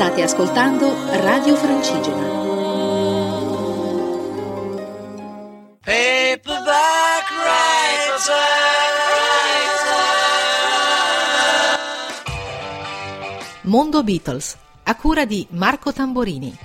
State ascoltando Radio Francigena. Paperback Mondo Beatles, a cura di Marco Tamborini.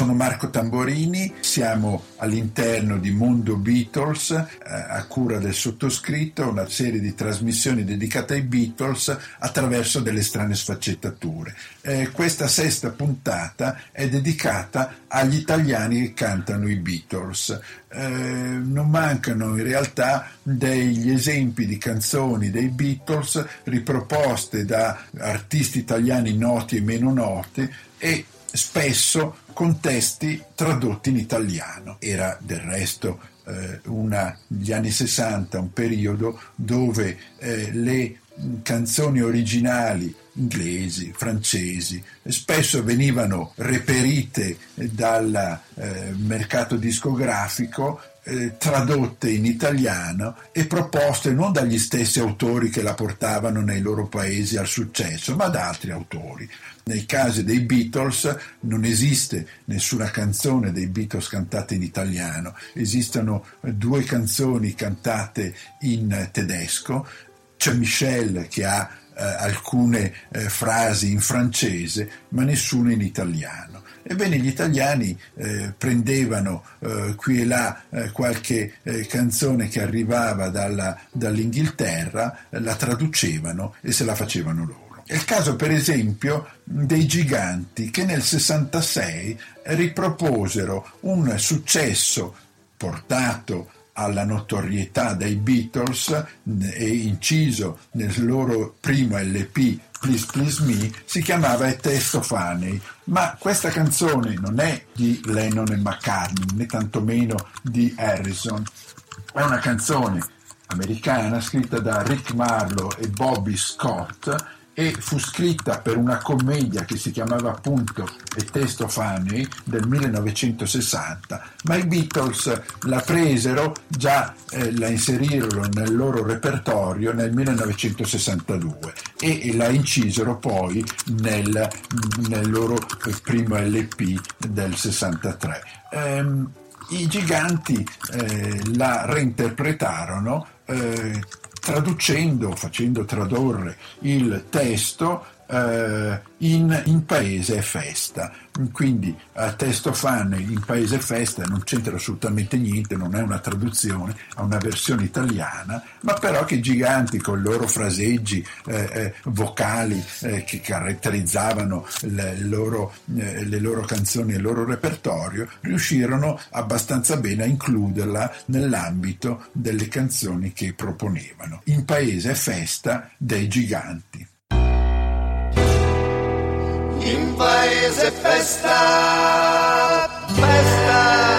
Sono Marco Tamborini, siamo all'interno di Mondo Beatles eh, a cura del sottoscritto, una serie di trasmissioni dedicate ai Beatles attraverso delle strane sfaccettature. Eh, questa sesta puntata è dedicata agli italiani che cantano i Beatles. Eh, non mancano in realtà degli esempi di canzoni dei Beatles riproposte da artisti italiani noti e meno noti e spesso con testi tradotti in italiano. Era del resto eh, una, gli anni 60 un periodo dove eh, le canzoni originali inglesi, francesi, spesso venivano reperite dal eh, mercato discografico eh, tradotte in italiano e proposte non dagli stessi autori che la portavano nei loro paesi al successo, ma da altri autori. Nei casi dei Beatles non esiste nessuna canzone dei Beatles cantata in italiano, esistono due canzoni cantate in tedesco, c'è Michel che ha eh, alcune eh, frasi in francese, ma nessuna in italiano. Ebbene, gli italiani eh, prendevano eh, qui e là eh, qualche eh, canzone che arrivava dalla, dall'Inghilterra, la traducevano e se la facevano loro. È il caso, per esempio, dei giganti che nel 66 riproposero un successo portato alla notorietà dei Beatles e inciso nel loro primo LP Please Please Me si chiamava A Testo Funny, ma questa canzone non è di Lennon e McCartney né tantomeno di Harrison, è una canzone americana scritta da Rick Marlowe e Bobby Scott e fu scritta per una commedia che si chiamava appunto A Testo Funny del 1960, ma i Beatles la presero, già eh, la inserirono nel loro repertorio nel 1962 e, la incisero poi nel, nel loro primo LP del 63. Ehm, I giganti eh, la reinterpretarono eh, traducendo, facendo tradurre il testo eh, in, in, paese festa. Quindi a testo fan in paese festa non c'entra assolutamente niente, non è una traduzione, è una versione italiana, ma però che i giganti con i loro fraseggi eh, eh, vocali eh, che caratterizzavano le loro, eh, le loro canzoni e il loro repertorio riuscirono abbastanza bene a includerla nell'ambito delle canzoni che proponevano. In paese festa dei giganti in paese festa, festa.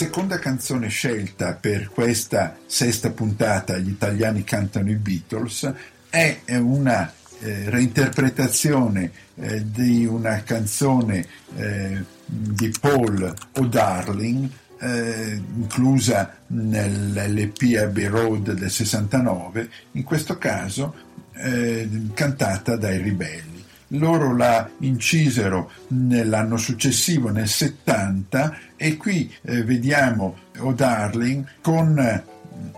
Seconda canzone scelta per questa sesta puntata Gli italiani cantano i Beatles è una eh, reinterpretazione eh, di una canzone eh, di Paul O'Darling eh, inclusa nell'LP Abbey Road del 69, in questo caso eh, cantata dai ribelli. Loro la incisero nell'anno successivo, nel 70, e qui eh, vediamo O'Darling con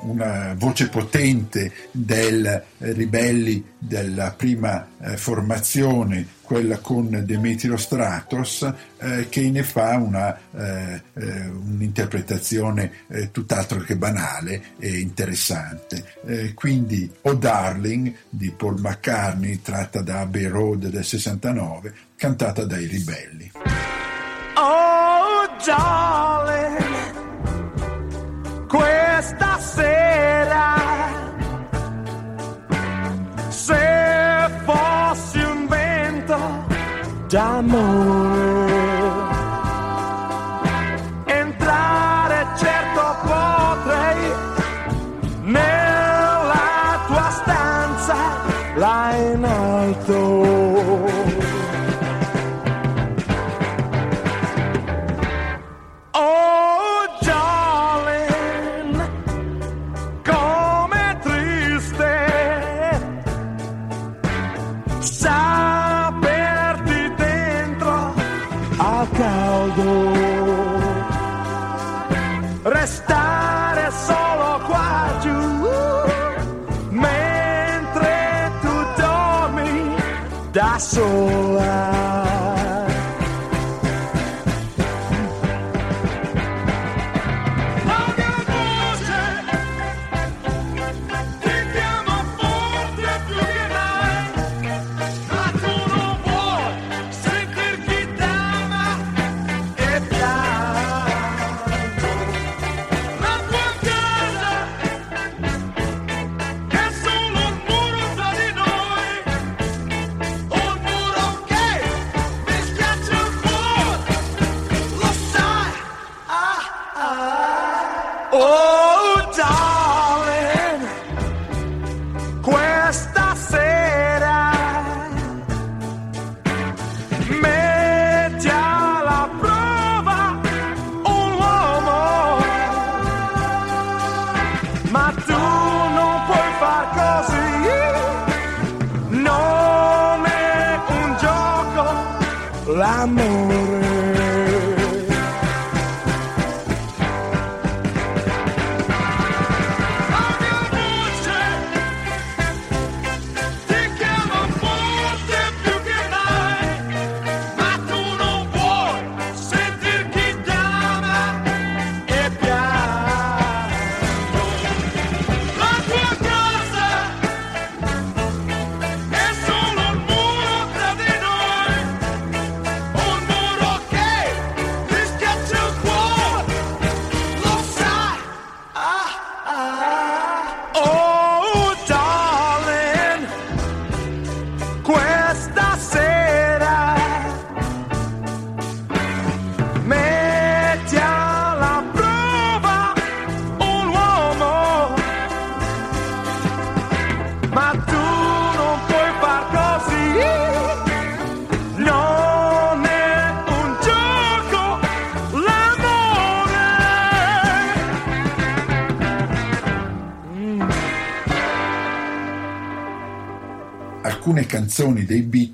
una voce potente dei eh, ribelli della prima eh, formazione, quella con Demetrio Stratos, eh, che ne fa una, eh, eh un'interpretazione eh, tutt'altro che banale e interessante. quindi O Darling di Paul McCartney, tratta da Abbey Road del 69, cantata dai ribelli. Oh, darling, questa d'amore, entrare certo potrei nella tua stanza là in.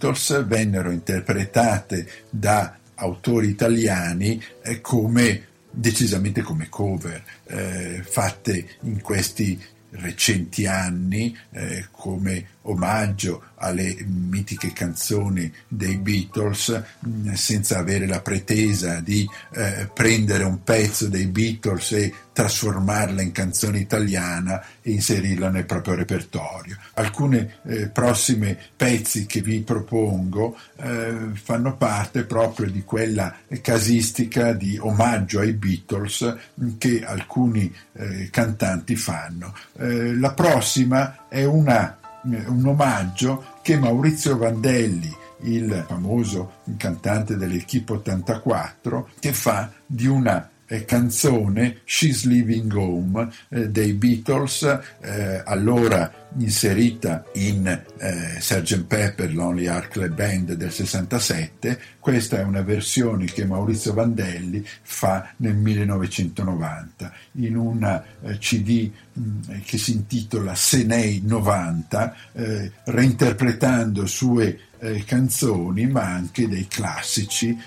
Beatles vennero interpretate da autori italiani eh, come decisamente come cover, eh, fatte in questi recenti anni eh, come omaggio alle mitiche canzoni dei Beatles mm, senza avere la pretesa di eh, prendere un pezzo dei Beatles e trasformarla in canzone italiana e inserirla nel proprio repertorio. Alcuni eh, prossimi pezzi che vi propongo eh, fanno parte proprio di quella casistica di omaggio ai Beatles che alcuni eh, cantanti fanno. Eh, la prossima è una, un omaggio che Maurizio Vandelli il famoso cantante dell'Equipe 84, che fa di una eh, canzone She's Living Home eh, dei Beatles, eh, allora inserita in eh, Sgt. Pepper Lonely Heart Club Band del 67. Questa è una versione che Maurizio Vandelli fa nel 1990 in una eh, CD mh, mm, che si intitola Senei 90, eh, reinterpretando sue canzoni ma anche dei classici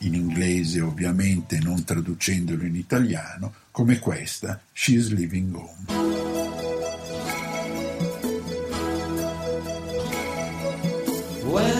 in inglese ovviamente, non traducendolo in italiano, come questa, She's Living Home. Wednesday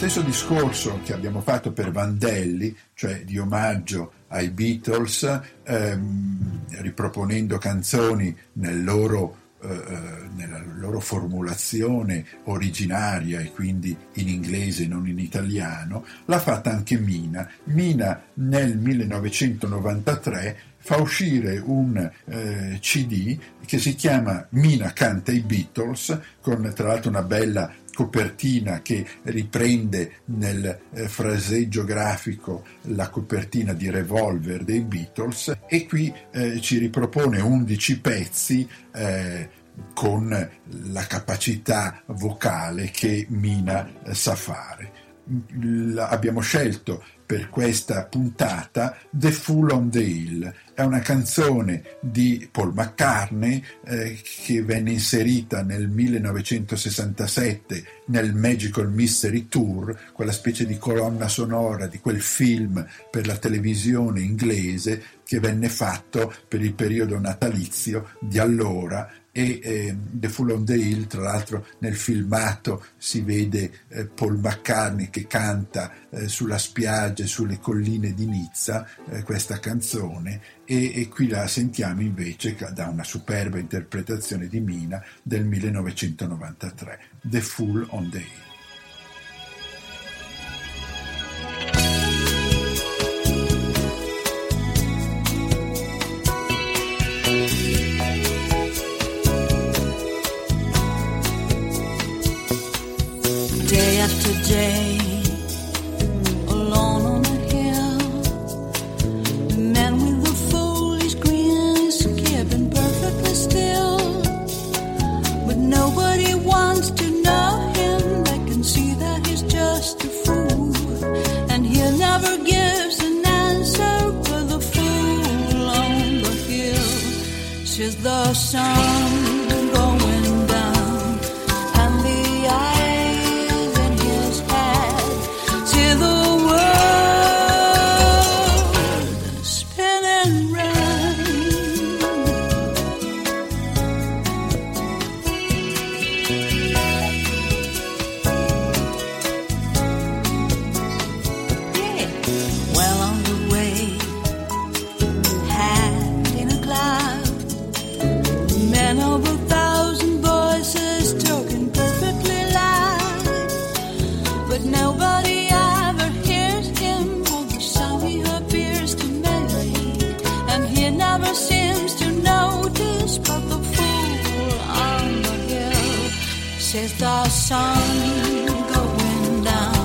stesso discorso che abbiamo fatto per Vandelli, cioè di omaggio ai Beatles, ehm, riproponendo canzoni nel loro eh, eh, nella loro formulazione originaria e quindi in inglese non in italiano, l'ha fatta anche Mina. Mina nel 1993 fa uscire un eh, CD che si chiama Mina canta i Beatles, con tra l'altro una bella copertina che riprende nel eh, fraseggio grafico la copertina di Revolver dei Beatles e qui eh, ci ripropone 11 pezzi eh, con la capacità vocale che Mina eh, sa fare. Abbiamo scelto per questa puntata The Fool on the Hill. È una canzone di Paul McCartney eh, che venne inserita nel 1967 nel Magical Mystery Tour, quella specie di colonna sonora di quel film per la televisione inglese che venne fatto per il periodo natalizio di allora e eh, The Full on the Hill, tra l'altro nel filmato si vede eh, Paul McCartney che canta eh, sulla spiaggia, sulle colline di Nizza eh, questa canzone e, e, qui la sentiamo invece da una superba interpretazione di Mina del 1993, The Full on the Hill. the sun. sun going down.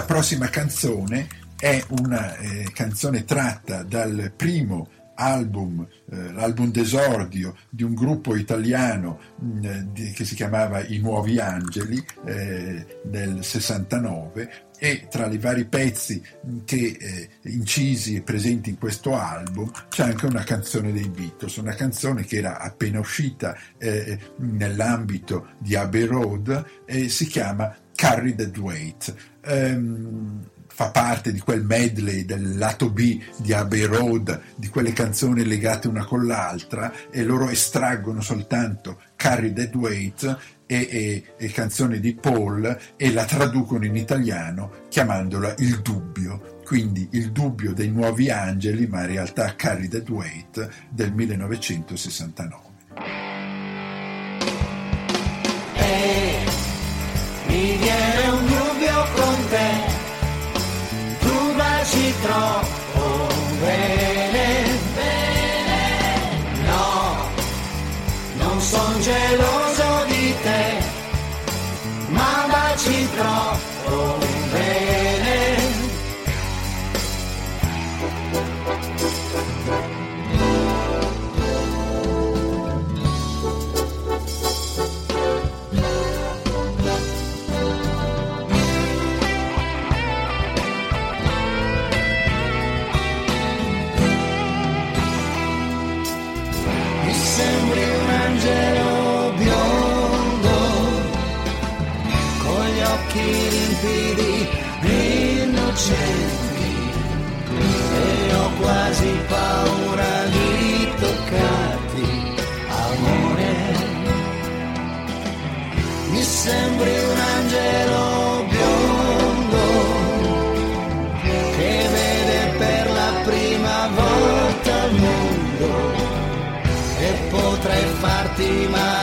La prossima canzone è una eh, canzone tratta dal primo album, eh, l'album d'esordio di un gruppo italiano mh, mm, di, che si chiamava I Nuovi Angeli eh, del 69 e tra i vari pezzi che eh, incisi e presenti in questo album c'è anche una canzone dei Beatles, una canzone che era appena uscita eh, nell'ambito di Abbey Road e si chiama Carry the Weight. Um, fa parte di quel medley del lato B di Abbey Road, di quelle canzoni legate una con l'altra e loro estraggono soltanto Carry That Weight e, e, e, canzoni di Paul e la traducono in italiano chiamandola Il Dubbio. Quindi il dubbio dei nuovi angeli, ma in realtà Carry That Weight del 1969. Eletro Fatima.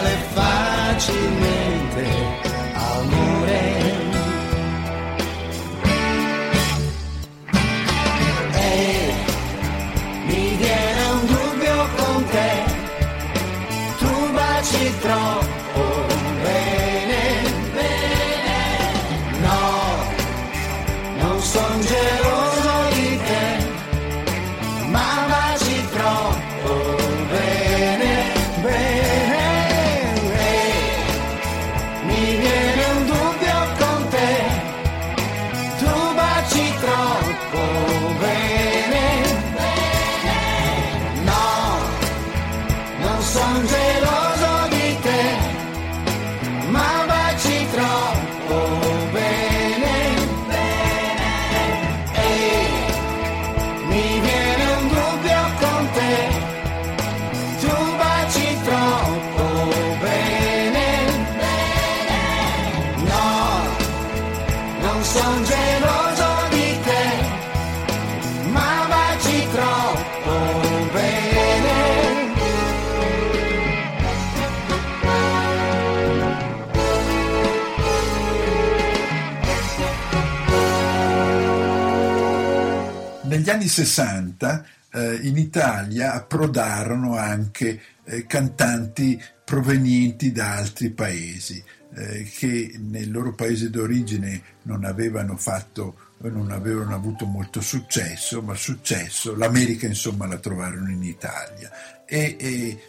Negli anni 60 eh, in Italia approdarono anche eh, cantanti provenienti da altri paesi eh, che nel loro paese d'origine non avevano fatto non avevano avuto molto successo, ma successo, l'America insomma la trovarono in Italia. E, e,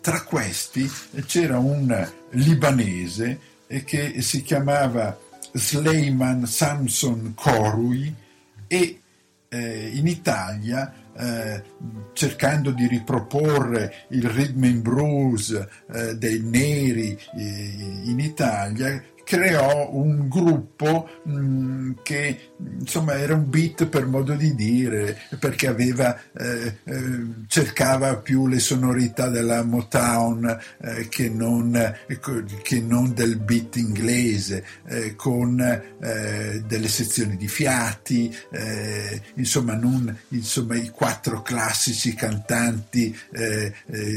tra questi c'era un libanese eh, che si chiamava Sleiman Samson Korui e eh, in Italia, eh, cercando di riproporre il rhythm and blues eh, dei neri eh, in Italia, creò un gruppo mh, che insomma era un beat per modo di dire perché aveva eh, eh, cercava più le sonorità della Motown eh, che, non, che, non, del beat inglese eh, con eh, delle sezioni di fiati insomma, non, insomma i quattro classici cantanti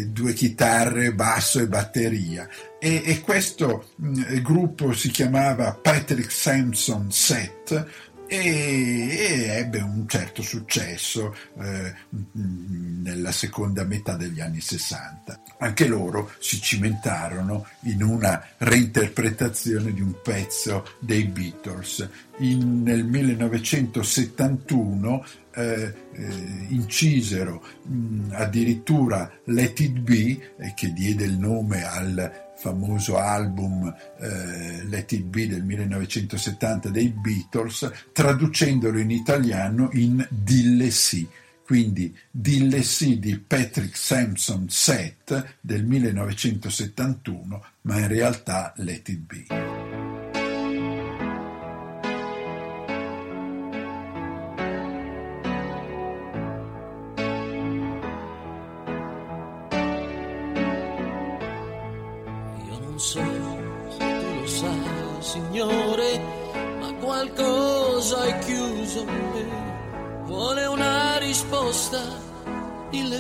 due chitarre basso e batteria e, e questo mh, gruppo si chiamava Patrick Sampson Set e, ebbe un certo successo eh, nella seconda metà degli anni 60. Anche loro si cimentarono in una reinterpretazione di un pezzo dei Beatles. In, nel 1971 eh, eh, incisero mh, addirittura Let It Be, eh, che diede il nome al famoso album eh, Let It Be del 1970 dei Beatles, traducendolo in italiano in Dille Sì. Quindi Dille Sì di Patrick Sampson Set del 1971, ma in realtà Let It Be.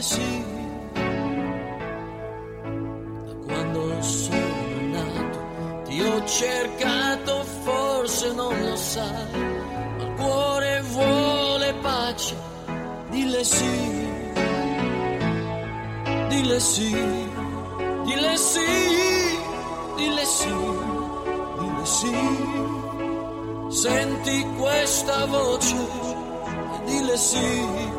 Sì. Da quando sono nato ti ho cercato, forse non lo sai, ma il cuore vuole pace, dille sì. Dille sì, dille sì, dille sì, dille sì. Senti questa voce e dille sì.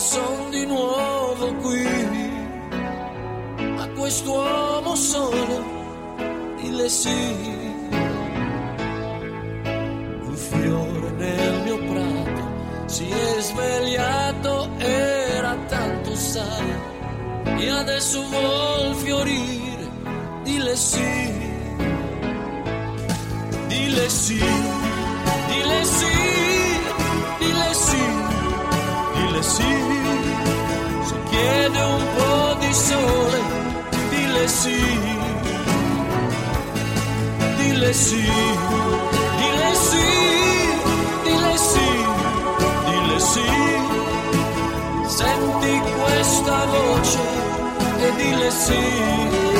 Son di nuovo qui, a quest'uomo solo, dille sì. Un fiore nel mio prato si è svegliato, era tanto sale, e adesso vuol fiorire, dille sì. Dille sì, dille sì, sole, dille sì, dille sì, dille sì, dille sì, dille sì. Senti questa voce e dille sì.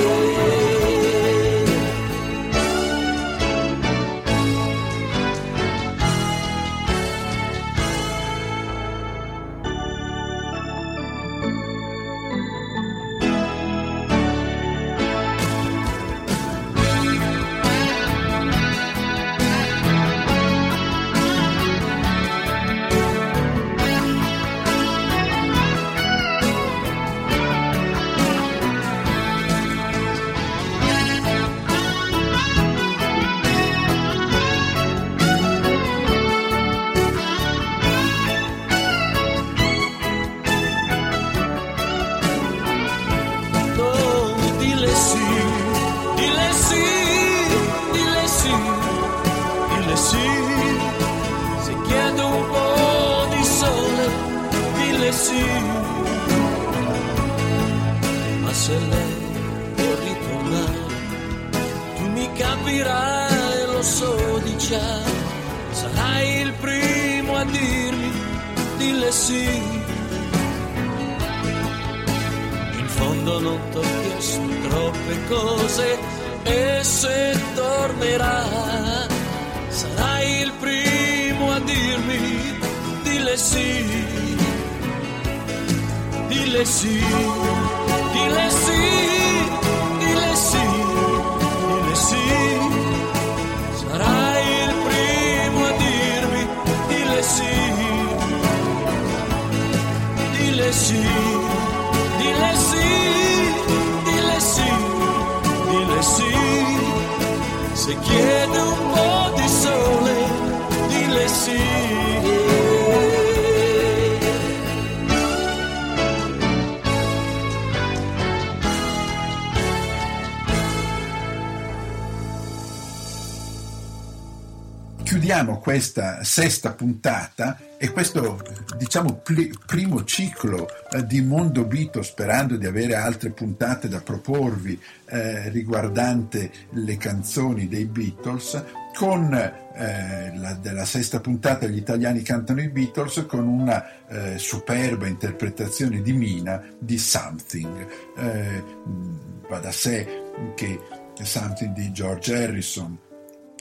Non t'ho chiesto troppe cose e se tornerà sarai il primo a dirmi dille sì, dille sì, dille sì, dille sì, dille sì, sarai il primo a dirmi dille sì, dille sì. to give. Chiudiamo questa sesta puntata e questo diciamo pl- primo ciclo eh, di Mondo Bito sperando di avere altre puntate da proporvi eh, riguardante le canzoni dei Beatles con eh, la, della sesta puntata gli italiani cantano i Beatles con una eh, superba interpretazione di Mina di Something. Eh, va da sé che Something di George Harrison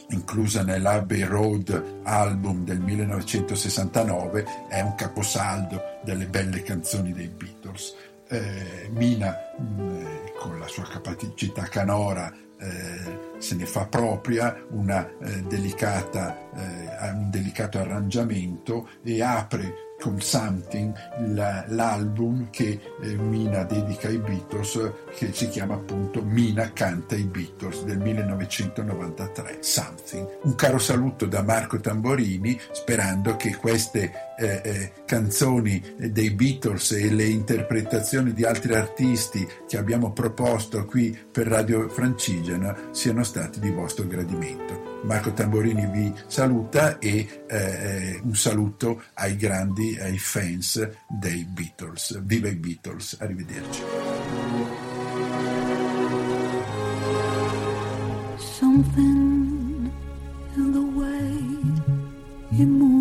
inclusa nell'Abbey Road album del 1969, è un caposaldo delle belle canzoni dei Beatles. Eh, Mina, mh, mm, con la sua capacità canora, eh, se ne fa propria una, eh, delicata, eh, un delicato arrangiamento e apre con Something l'album che eh, Mina dedica ai Beatles che si chiama appunto Mina canta i Beatles del 1993 Something. Un caro saluto da Marco Tamborini sperando che queste eh, eh, canzoni dei Beatles e le interpretazioni di altri artisti che abbiamo proposto qui per Radio Francigena siano stati di vostro gradimento Marco Tamborini vi saluta e eh, un saluto ai grandi, ai fans dei Beatles. Viva i Beatles, arrivederci. Something in the way you move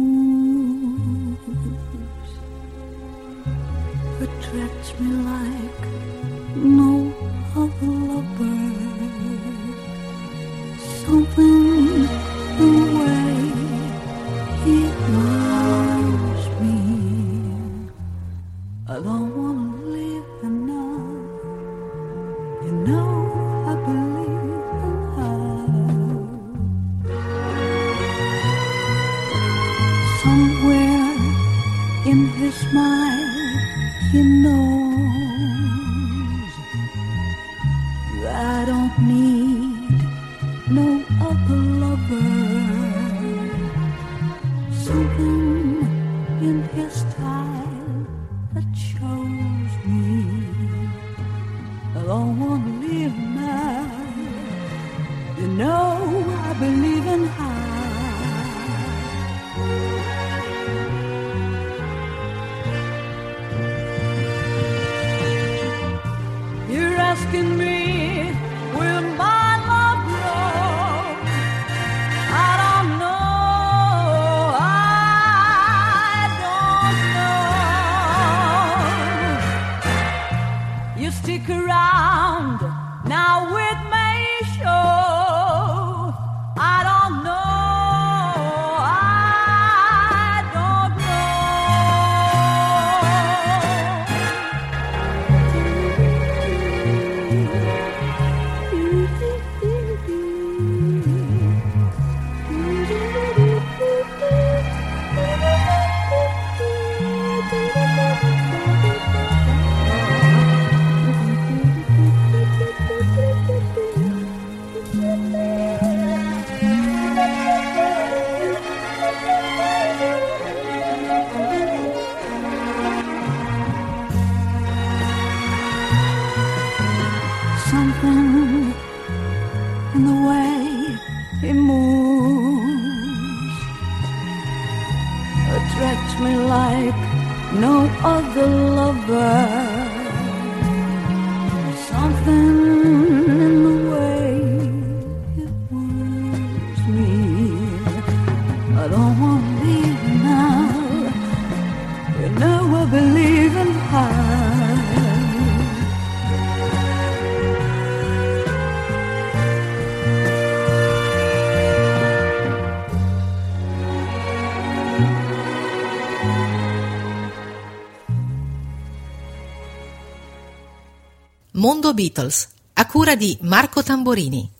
mine that chose me. I don't want to know. Beatles, a cura di Marco Tamborini.